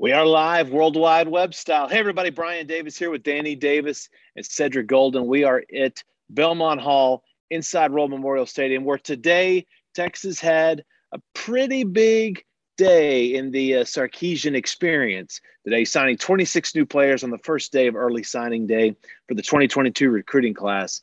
We are live worldwide web style. Hey, everybody, Brian Davis here with Danny Davis and Cedric Golden. We are at Belmont Hall inside Royal Memorial Stadium, where today Texas had a pretty big day in the uh, Sarkisian experience. Today, signing 26 new players on the first day of early signing day for the 2022 recruiting class.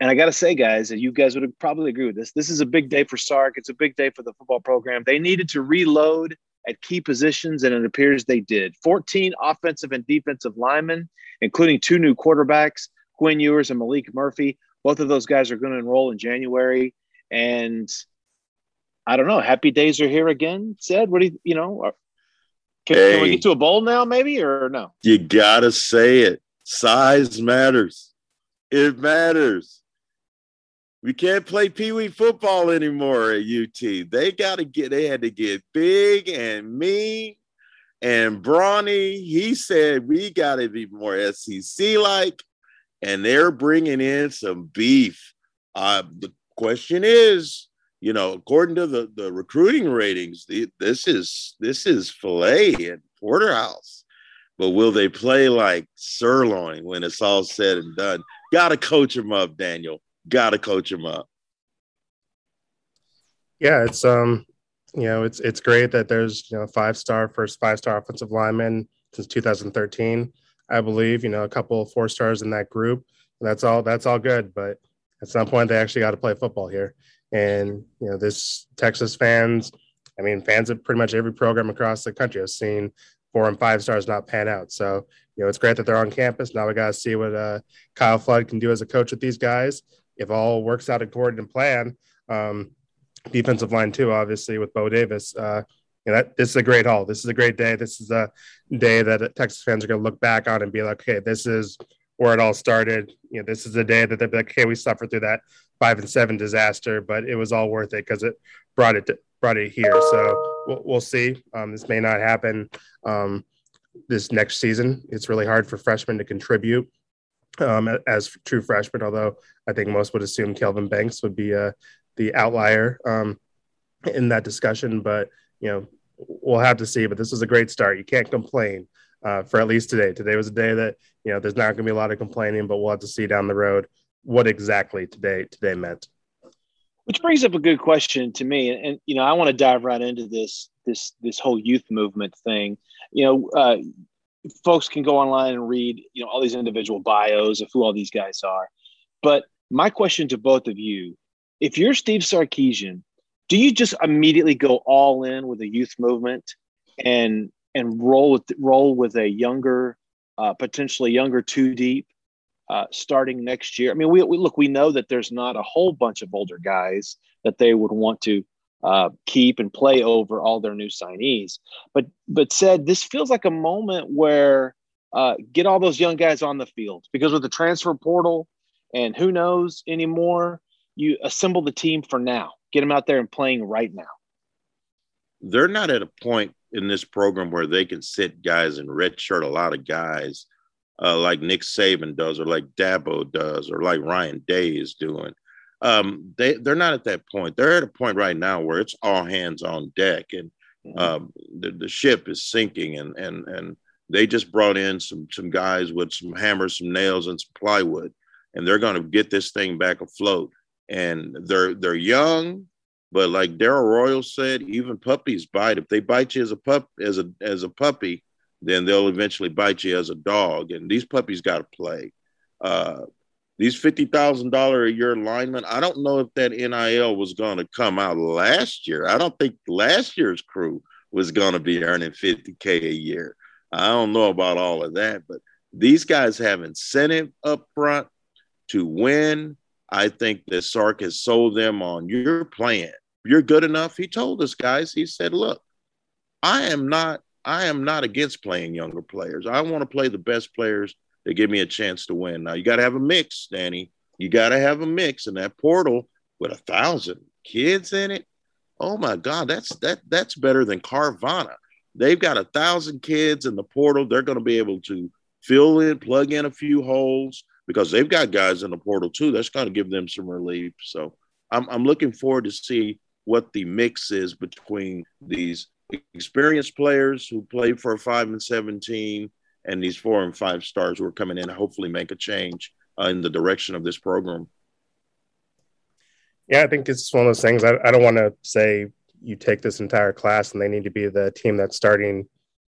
And I got to say, guys, you guys would probably agree with this. This is a big day for Sark. It's a big day for the football program. They needed to reload at key positions, and it appears they did. 14 offensive and defensive linemen, including two new quarterbacks, Quinn Ewers and Maalik Murphy. Both of those guys are going to enroll in January. And I don't know, happy days are here again, Ced. What do you, you know, can, hey, can we get to a bowl now, maybe, or no? You got to say it. Size matters. It matters. We can't play Pee Wee football anymore at UT. They got to get, they had to get big and mean and brawny. He said, we got to be more SEC like, and they're bringing in some beef. Uh, the question is, you know, according to the, the recruiting ratings, the, this is this is filet and Porterhouse. But will they play like sirloin when it's all said and done? Got to coach them up, Daniel got to coach him up. Yeah, it's um, you know, it's it's great that there's you know five star first five star offensive lineman since 2013, I believe. You know, a couple four stars in that group. That's all. That's all good. But at some point, they actually got to play football here. And you know, this Texas fans, I mean, fans of pretty much every program across the country have seen four and five stars not pan out. So you know, it's great that they're on campus. Now we got to see what uh, Kyle Flood can do as a coach with these guys if all works out according to plan, um, defensive line too, obviously with Bo Davis. Uh, you know, that, this is a great haul. This is a great day. This is a day that Texas fans are going to look back on and be like, okay, this is where it all started. You know, this is a day that they'll be like, okay, we suffered through that five and seven disaster, but it was all worth it because it brought it to, brought it here. So we'll, we'll see. Um, this may not happen um, this next season. It's really hard for freshmen to contribute um, as true freshmen, although I think most would assume Kelvin Banks would be uh, the outlier um, in that discussion. But, you know, we'll have to see. But this was a great start. You can't complain uh, for at least today. Today was a day that, you know, there's not going to be a lot of complaining, but we'll have to see down the road what exactly today today meant. Which brings up a good question to me, and, and you know I want to dive right into this this this whole youth movement thing. You know, uh, folks can go online and read, you know, all these individual bios of who all these guys are. But my question to both of you, if you're Steve Sarkisian, do you just immediately go all in with a youth movement and and roll with roll with a younger, uh, potentially younger two deep uh, starting next year? I mean, we, we look, we know that there's not a whole bunch of older guys that they would want to uh, keep and play over all their new signees. But but Ced this feels like a moment where uh, get all those young guys on the field because with the transfer portal and who knows anymore, you assemble the team for now. Get them out there and playing right now. They're not at a point in this program where they can sit guys and redshirt a lot of guys uh, like Nick Saban does, or like Dabo does, or like Ryan Day is doing um, they they're not at that point. They're at a point right now where it's all hands on deck, and mm-hmm. um, the the ship is sinking, and and and they just brought in some some guys with some hammers, some nails, and some plywood, and they're going to get this thing back afloat. And they're they're young, but like Darrell Royal said, even puppies bite. If they bite you as a pup as a as a puppy, then they'll eventually bite you as a dog. And these puppies got to play. Uh, these fifty thousand dollar a year linemen. I don't know if that NIL was going to come out last year. I don't think last year's crew was going to be earning fifty k a year. I don't know about all of that, but these guys have incentive up front to win. I think that Sark has sold them on your plan. You're good enough. He told us guys. He said, "Look, I am not. I am not against playing younger players. I want to play the best players they give me a chance to win. Now you got to have a mix, Danny. You got to have a mix, and that portal with a thousand kids in it. Oh my God, that's that that's better than Carvana. They've got a thousand kids in the portal. They're going to be able to fill in, plug in a few holes because they've got guys in the portal too. That's going to give them some relief. So I'm I'm looking forward to see what the mix is between these experienced players who play for a five and seven team, and these four and five stars who are coming in, hopefully make a change uh, in the direction of this program. Yeah, I think it's one of those things. I, I don't want to say you take this entire class and they need to be the team that's starting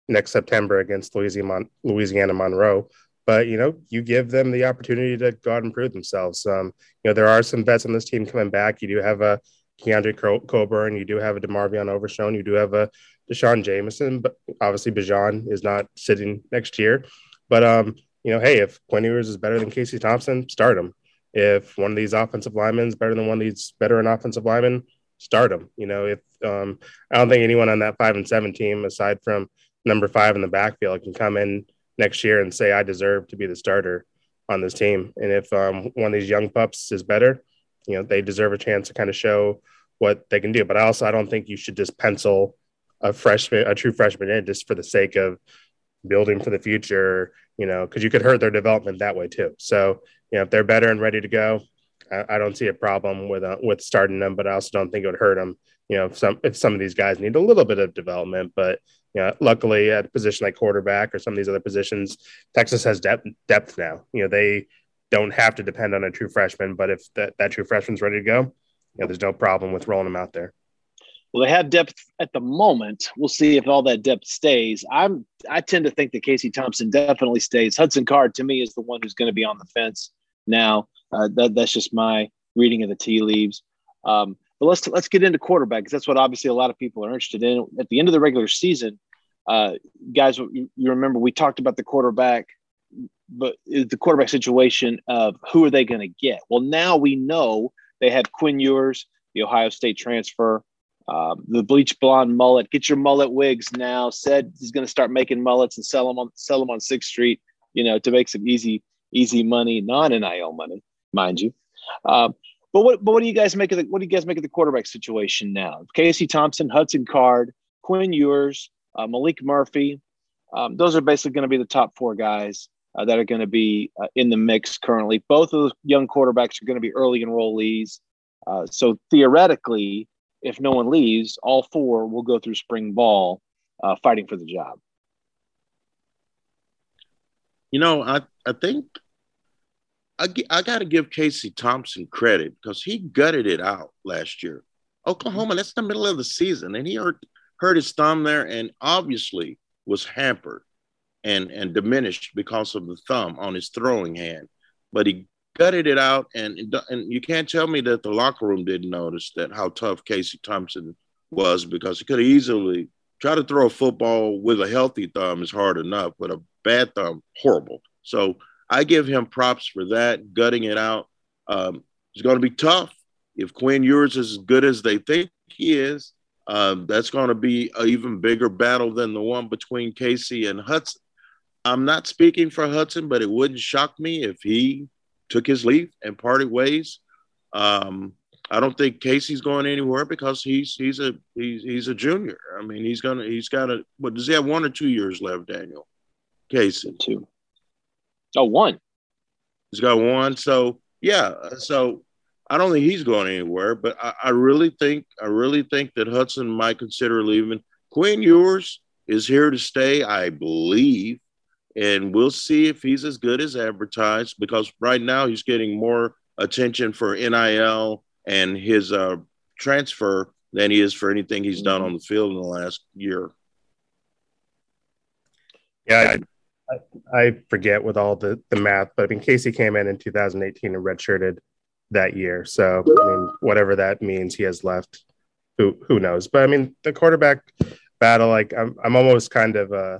next September against Louisiana, Louisiana Monroe. But you know, you give them the opportunity to go out and prove themselves. Um, you know, there are some vets on this team coming back. You do have a Keondre Coburn, you do have a DeMarvion Overshown, you do have a D'Shawn Jamison, but obviously Bijan is not sitting next year. But um, you know, hey, if Quinn Ewers is better than Casey Thompson, start him. If one of these offensive linemen is better than one of these veteran offensive linemen, start him. You know, if um, I don't think anyone on that five and seven team, aside from number five in the backfield, can come in next year and say I deserve to be the starter on this team. And if um, one of these young pups is better, you know, they deserve a chance to kind of show what they can do. But I also I don't think you should just pencil a freshman, a true freshman in just for the sake of building for the future, you know, because you could hurt their development that way too. So, you know, if they're better and ready to go, I, I don't see a problem with uh, with starting them, but I also don't think it would hurt them. You know, if some if some of these guys need a little bit of development, but you know, luckily at a position like quarterback or some of these other positions, Texas has depth depth now. You know, they don't have to depend on a true freshman, but if that, that true freshman's ready to go, you know, there's no problem with rolling them out there. Well, they have depth at the moment. We'll see if all that depth stays. I'm I tend to think that Casey Thompson definitely stays. Hudson Card to me is the one who's going to be on the fence now. Uh, that, that's just my reading of the tea leaves. Um, but let's let's get into quarterback that's what obviously a lot of people are interested in. At the end of the regular season, uh, guys, you remember we talked about the quarterback, but the quarterback situation of who are they going to get? Well, now we know they have Quinn Ewers, the Ohio State transfer, uh, the bleach blonde mullet. Get your mullet wigs now. Said he's going to start making mullets and sell them on sell them on Sixth Street. You know, to make some easy easy money, non NIL money mind you. Um, but what but what do you guys make of the what do you guys make of the quarterback situation now? Casey Thompson, Hudson Card, Quinn Ewers, uh, Maalik Murphy. Um, those are basically going to be the top four guys uh, that are going to be uh, in the mix currently. Both of those young quarterbacks are going to be early enrollees. Uh, so theoretically, if no one leaves, all four will go through spring ball uh, fighting for the job. You know, I, I think I, I got to give Casey Thompson credit because he gutted it out last year. Oklahoma, that's the middle of the season, and he hurt, hurt his thumb there and obviously was hampered and, and diminished because of the thumb on his throwing hand. But he gutted it out, and, and you can't tell me that the locker room didn't notice that how tough Casey Thompson was because he could easily tried to throw a football with a healthy thumb is hard enough, but a bad thumb, horrible. So I give him props for that, gutting it out. Um, it's going to be tough. If Quinn Ewers is as good as they think he is, um, that's going to be an even bigger battle than the one between Casey and Hudson. I'm not speaking for Hudson, but it wouldn't shock me if he took his leave and parted ways. Um, I don't think Casey's going anywhere because he's he's a he's he's a junior. I mean, he's gonna he's got a what does he have one or two years left, Daniel? Casey two. Oh, one. He's got one. So yeah. So I don't think he's going anywhere, but I, I, really think I really think that Hudson might consider leaving. Quinn Ewers is here to stay, I believe, and we'll see if he's as good as advertised because right now he's getting more attention for NIL and his uh, transfer than he is for anything he's done on the field in the last year. Yeah, I forget with all the, the math, but I mean, Casey came in in 2018 and redshirted that year. So, I mean, whatever that means he has left, who who knows? But I mean, the quarterback battle, like I'm, I'm almost kind of, uh,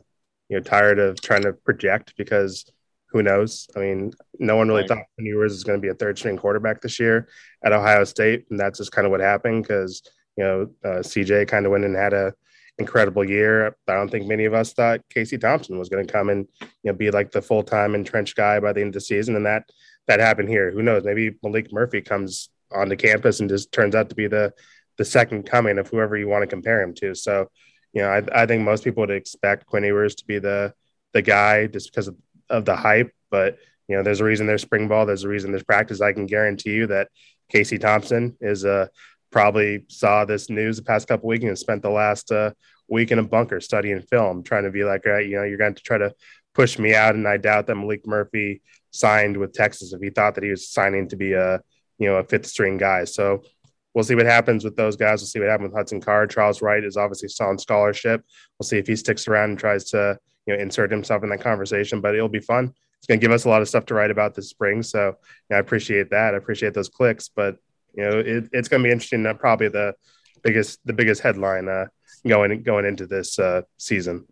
you know, tired of trying to project because who knows? I mean, no one really right. thought Ewers is going to be a third string quarterback this year at Ohio State, and that's just kind of what happened because you know uh, CJ kind of went and had a incredible year. I don't think many of us thought Casey Thompson was going to come and you know be like the full time entrenched guy by the end of the season, and that that happened here. Who knows? Maybe Maalik Murphy comes onto campus and just turns out to be the the second coming of whoever you want to compare him to. So, you know, I, I think most people would expect Quinn Ewers to be the the guy just because of, of the hype. But you know, there's a reason there's spring ball. There's a reason there's practice. I can guarantee you that Casey Thompson is a probably saw this news the past couple weeks and spent the last uh, week in a bunker studying film, trying to be like, right, you know, you're going to try to push me out. And I doubt that Maalik Murphy signed with Texas if he thought that he was signing to be a, you know, a fifth string guy. So we'll see what happens with those guys. We'll see what happens with Hudson Card. Charles Wright is obviously still on scholarship. We'll see if he sticks around and tries to, you know, insert himself in that conversation, but it'll be fun. It's going to give us a lot of stuff to write about this spring. So you know, I appreciate that. I appreciate those clicks, but you know, it, it's going to be interesting. Uh, probably the biggest, the biggest headline uh, going, going into this uh, season.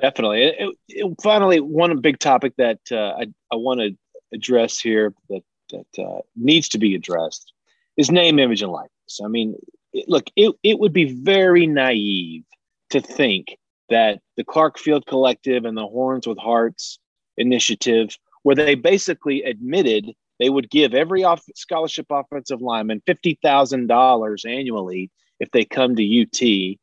Definitely. It, it, finally, one big topic that uh, I, I want to address here that that uh, needs to be addressed is name, image, and likeness. I mean, it, look, it, it would be very naive to think that the Clark Field Collective and the Horns with Hearts initiative, where they basically admitted they would give every off- scholarship offensive lineman $50,000 annually if they come to UT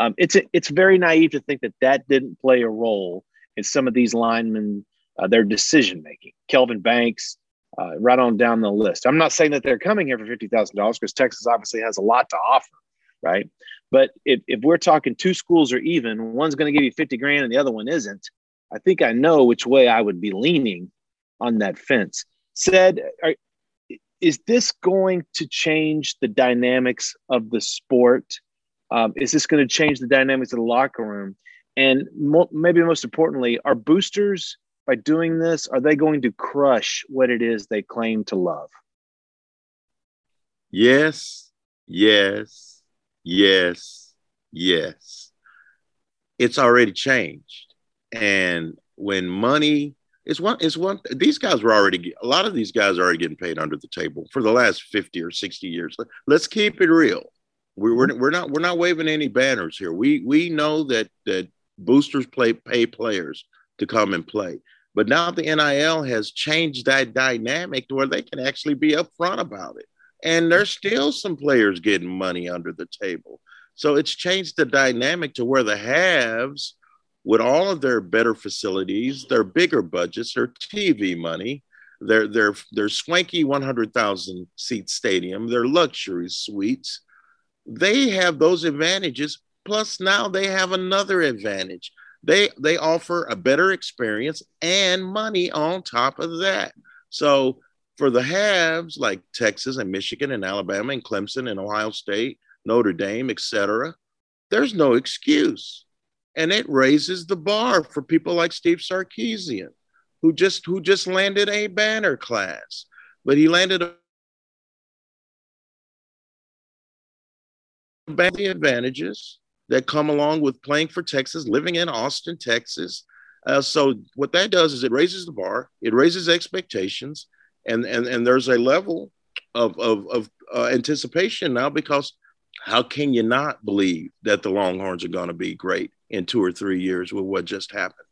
um, it's it's very naive to think that that didn't play a role in some of these linemen uh, their decision making. Kelvin Banks, uh, right on down the list. I'm not saying that they're coming here for fifty thousand dollars because Texas obviously has a lot to offer, right? But if, if we're talking two schools are even, one's going to give you fifty grand and the other one isn't. I think I know which way I would be leaning on that fence. Ced, are, is this going to change the dynamics of the sport? Um, is this going to change the dynamics of the locker room? And mo- maybe most importantly, are boosters by doing this are they going to crush what it is they claim to love? Yes, yes, yes, yes. It's already changed, and when money is one is one these guys were already a lot of these guys are already getting paid under the table for the last 50 or 60 years let's keep it real we, we're we're not we're not waving any banners here. We we know that that boosters play pay players to come and play, but now the NIL has changed that dynamic to where they can actually be upfront about it. And there's still some players getting money under the table. So it's changed the dynamic to where the haves, with all of their better facilities, their bigger budgets, their TV money, their their their swanky 100,000 seat stadium, their luxury suites, they have those advantages. Plus, now they have another advantage. They they offer a better experience and money on top of that. So for the haves like Texas and Michigan and Alabama and Clemson and Ohio State, Notre Dame, etc., there's no excuse. And it raises the bar for people like Steve Sarkisian, who just who just landed a banner class, but he landed a the advantages that come along with playing for Texas, living in Austin, Texas. Uh, so what that does is it raises the bar, it raises expectations, and and and there's a level of of, of uh, anticipation now because how can you not believe that the Longhorns are going to be great in two or three years with what just happened?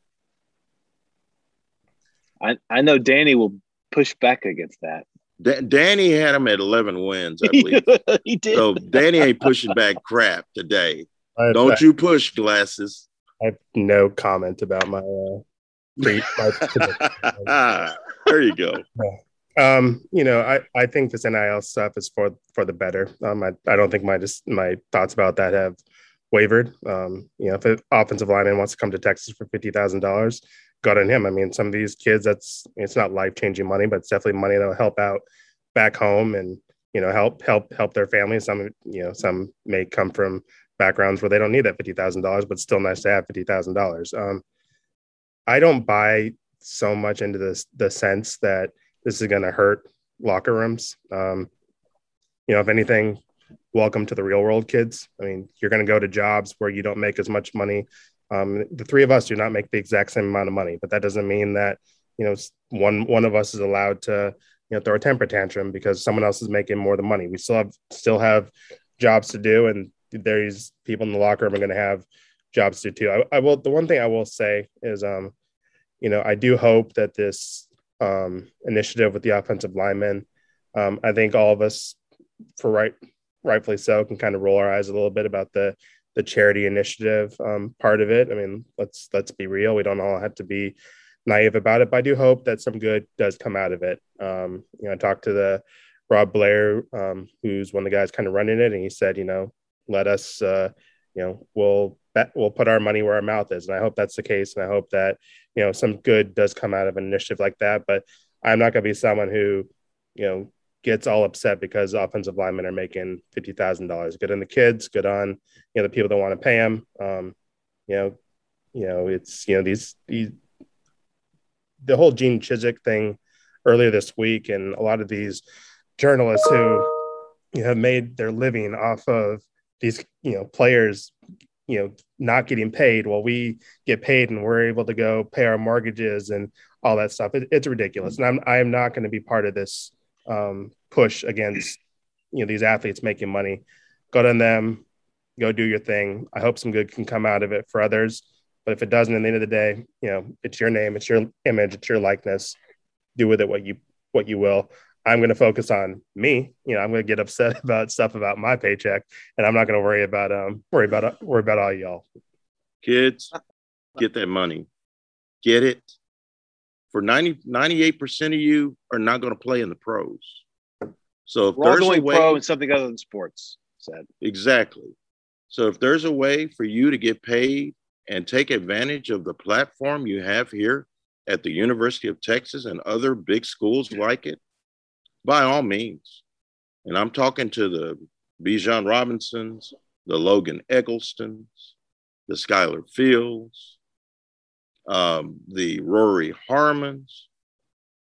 I, I know Danny will push back against that. D- Danny had him at 11 wins, I believe. he did. So Danny ain't pushing back crap today. I, Don't I, you push glasses. I have no comment about my. Uh, pre- my there you go. Um, you know, I, I think this NIL stuff is for for the better. Um, I, I don't think my just my thoughts about that have wavered. Um, you know, if an offensive lineman wants to come to Texas for fifty thousand dollars, got on him. I mean, some of these kids, that's it's not life changing money, but it's definitely money that'll help out back home and you know help help help their families. Some you know some may come from backgrounds where they don't need that fifty thousand dollars, but still nice to have fifty thousand um, dollars. I don't buy so much into this the sense that this is going to hurt locker rooms. Um, you know, if anything, welcome to the real world, kids. I mean, you're going to go to jobs where you don't make as much money um, the three of us do not make the exact same amount of money, but that doesn't mean that you know one one of us is allowed to you know throw a temper tantrum because someone else is making more than money. We still have still have jobs to do, and there's people in the locker room are going to have jobs to do too. I, I, will. The one thing I will say is, um, you know, I do hope that this um, initiative with the offensive linemen, um, I think all of us, for right rightfully so, can kind of roll our eyes a little bit about the the charity initiative um, part of it. I mean, let's let's be real. We don't all have to be naive about it, but I do hope that some good does come out of it. Um, you know, I talked to the Rob Blair, um, who's one of the guys kind of running it, and he said, you know, let us, uh, you know, we'll bet, we'll put our money where our mouth is. And I hope that's the case. And I hope that, you know, some good does come out of an initiative like that. But I'm not going to be someone who, you know, gets all upset because offensive linemen are making fifty thousand dollars. Good on the kids, good on you know the people that want to pay them. Um, you know, you know it's you know these these the whole Gene Chizik thing earlier this week, and a lot of these journalists who you know, have made their living off of these you know players you know not getting paid while we get paid and we're able to go pay our mortgages and all that stuff it, it's ridiculous and i'm i'm not going to be part of this um, push against you know these athletes making money. Go to them, go do your thing. I hope some good can come out of it for others. But if it doesn't, at the end of the day, you know, it's your name, it's your image, it's your likeness. Do with it what you what you will. I'm going to focus on me. You know, I'm going to get upset about stuff about my paycheck, and I'm not going to worry about um worry about worry about all y'all. Kids, get that money, get it for 90, 98% of you are not going to play in the pros. So if We're there's a way, pro in something other than sports, said exactly. So if there's a way for you to get paid and take advantage of the platform you have here at the University of Texas and other big schools like it, by all means. And I'm talking to the Bijan Robinsons, the Logan Egglestons, the Skylar Fields, um, the Rori Harmons,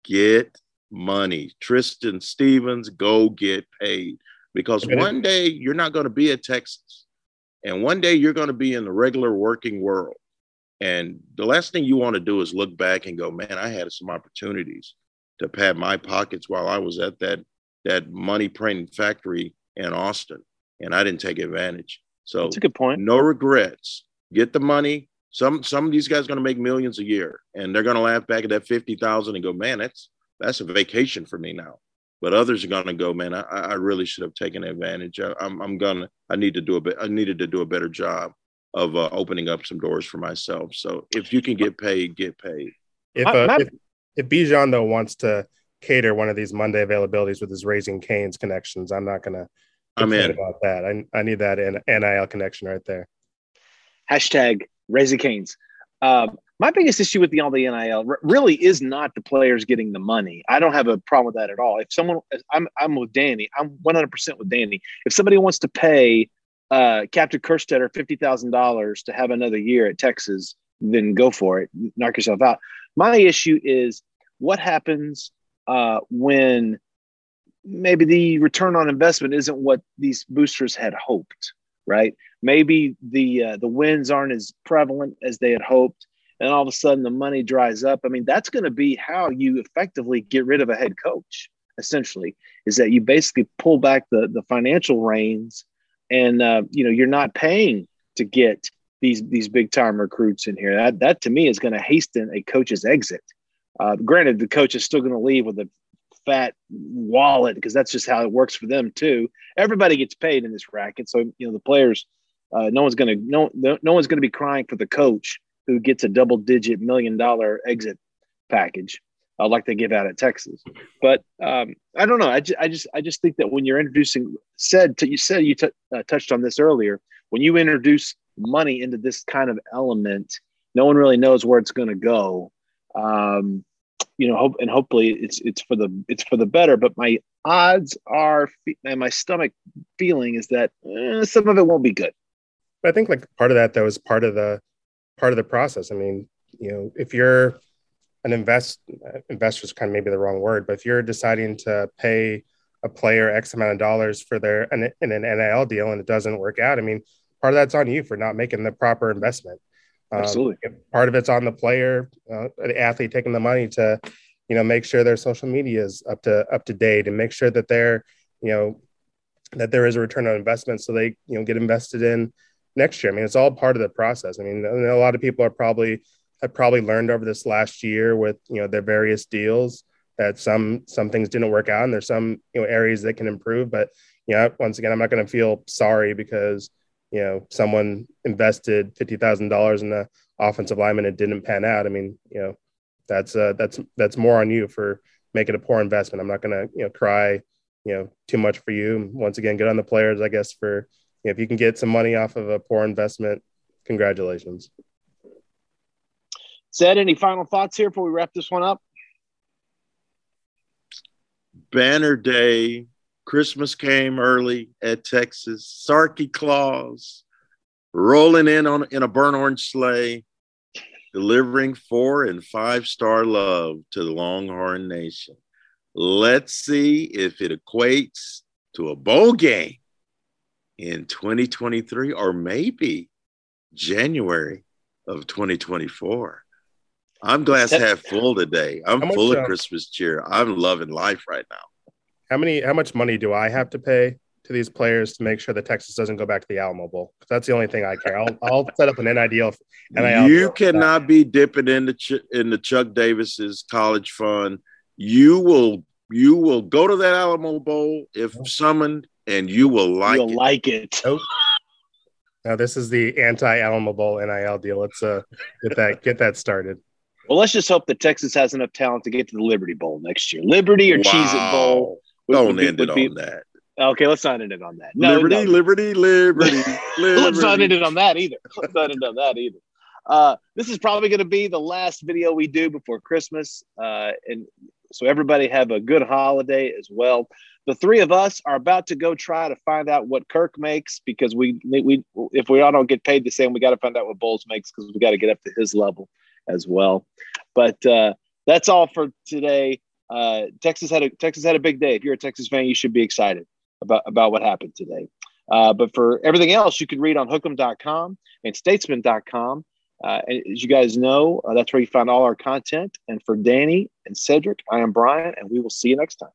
get money. Tristan Stevens, go get paid. Because one day you're not going to be at Texas. And one day you're going to be in the regular working world. And the last thing you want to do is look back and go, man, I had some opportunities to pad my pockets while I was at that that money printing factory in Austin. And I didn't take advantage. So that's a good point. No regrets. Get the money, some some of these guys are going to make millions a year, and they're going to laugh back at that fifty thousand and go, "Man, that's that's a vacation for me now." But others are going to go, "Man, I, I really should have taken advantage. I, I'm I'm gonna I need to do a bit. I needed to do a better job of uh, opening up some doors for myself. So if you can get paid, get paid. If uh, my, if, if Bijan though wants to cater one of these Monday availabilities with his Raising Canes connections, I'm not gonna. I'm in about that. I I need that NIL connection right there. Hashtag Raising Canes. Um, my biggest issue with the all the NIL really is not the players getting the money. I don't have a problem with that at all. If someone, I'm, I'm with Danny. I'm 100% with Danny. If somebody wants to pay uh, Captain Kerstetter fifty thousand dollars to have another year at Texas, then go for it. Knock yourself out. My issue is what happens uh, when maybe the return on investment isn't what these boosters had hoped right? Maybe the uh, the wins aren't as prevalent as they had hoped, and all of a sudden the money dries up. I mean, that's going to be how you effectively get rid of a head coach. Essentially, is that you basically pull back the the financial reins, and uh, you know you're not paying to get these these big time recruits in here. That that to me is going to hasten a coach's exit. Uh, granted, the coach is still going to leave with a fat wallet because that's just how it works for them too. Everybody gets paid in this racket, so you know the players. Uh, no one's gonna no, no no one's gonna be crying for the coach who gets a double digit million dollar exit package uh, like they give out at Texas. But um, I don't know. I, ju- I just I just think that when you're introducing said to, you said you t- uh, touched on this earlier when you introduce money into this kind of element, no one really knows where it's going to go. Um, you know, hope and hopefully it's it's for the it's for the better. But my odds are, and my stomach feeling is that eh, some of it won't be good. I think like part of that though is part of the part of the process. I mean, you know, if you're an invest investor is kind of maybe the wrong word, but if you're deciding to pay a player X amount of dollars for their in an NIL deal and it doesn't work out, I mean, part of that's on you for not making the proper investment. Um, Absolutely. Part of it's on the player, uh, the athlete taking the money to, you know, make sure their social media is up to up to date and make sure that they're, you know, that there is a return on investment so they, you know, get invested in next year. I mean, it's all part of the process. I mean, a lot of people are probably have probably learned over this last year with you know their various deals that some some things didn't work out and there's some you know areas that can improve. But you know, once again, I'm not going to feel sorry because you know someone invested fifty thousand dollars in the offensive lineman and didn't pan out. I mean, you know, that's uh, that's that's more on you for making a poor investment. I'm not gonna you know cry you know too much for you. Once again, good on the players, I guess, for you know, if you can get some money off of a poor investment, congratulations. Ced any final thoughts here before we wrap this one up? Banner Day, Christmas came early at Texas. Sarky Claus rolling in on in a burnt orange sleigh, delivering four and five star love to the Longhorn Nation. Let's see if it equates to a bowl game in 2023 or maybe January of 2024. I'm glass half full today. I'm much, full of uh, Christmas cheer. I'm loving life right now. How many? How much money do I have to pay to these players to make sure that Texas doesn't go back to the Alamo Bowl? That's the only thing I care. I'll, I'll set up an NIL. NIL you cannot be dipping in the Ch- in the Chuck Davis's college fund. You will you will go to that Alamo Bowl if summoned, and you will like You'll it. like it. Nope. Now this is the anti Alamo Bowl NIL deal. Let's uh, get that get that started. Well, let's just hope that Texas has enough talent to get to the Liberty Bowl next year. Liberty or wow. Cheez It Bowl. Don't would end it be, on that. Okay, let's not end it on that. No, liberty, no. liberty, liberty, liberty. let's not end it on that either. Let's not end on that either. Uh, this is probably going to be the last video we do before Christmas, uh, and so everybody have a good holiday as well. The three of us are about to go try to find out what Kirk makes because we we if we all don't get paid the same, we got to find out what Bohls makes because we got to get up to his level as well. But uh, that's all for today. Uh, Texas had a Texas had a big day. If you're a Texas fan, you should be excited about about what happened today. Uh, but for everything else, you can read on hook'em.com and statesman.com. Uh, and as you guys know, uh, that's where you find all our content. And for Danny and Cedric, I am Brian, and we will see you next time.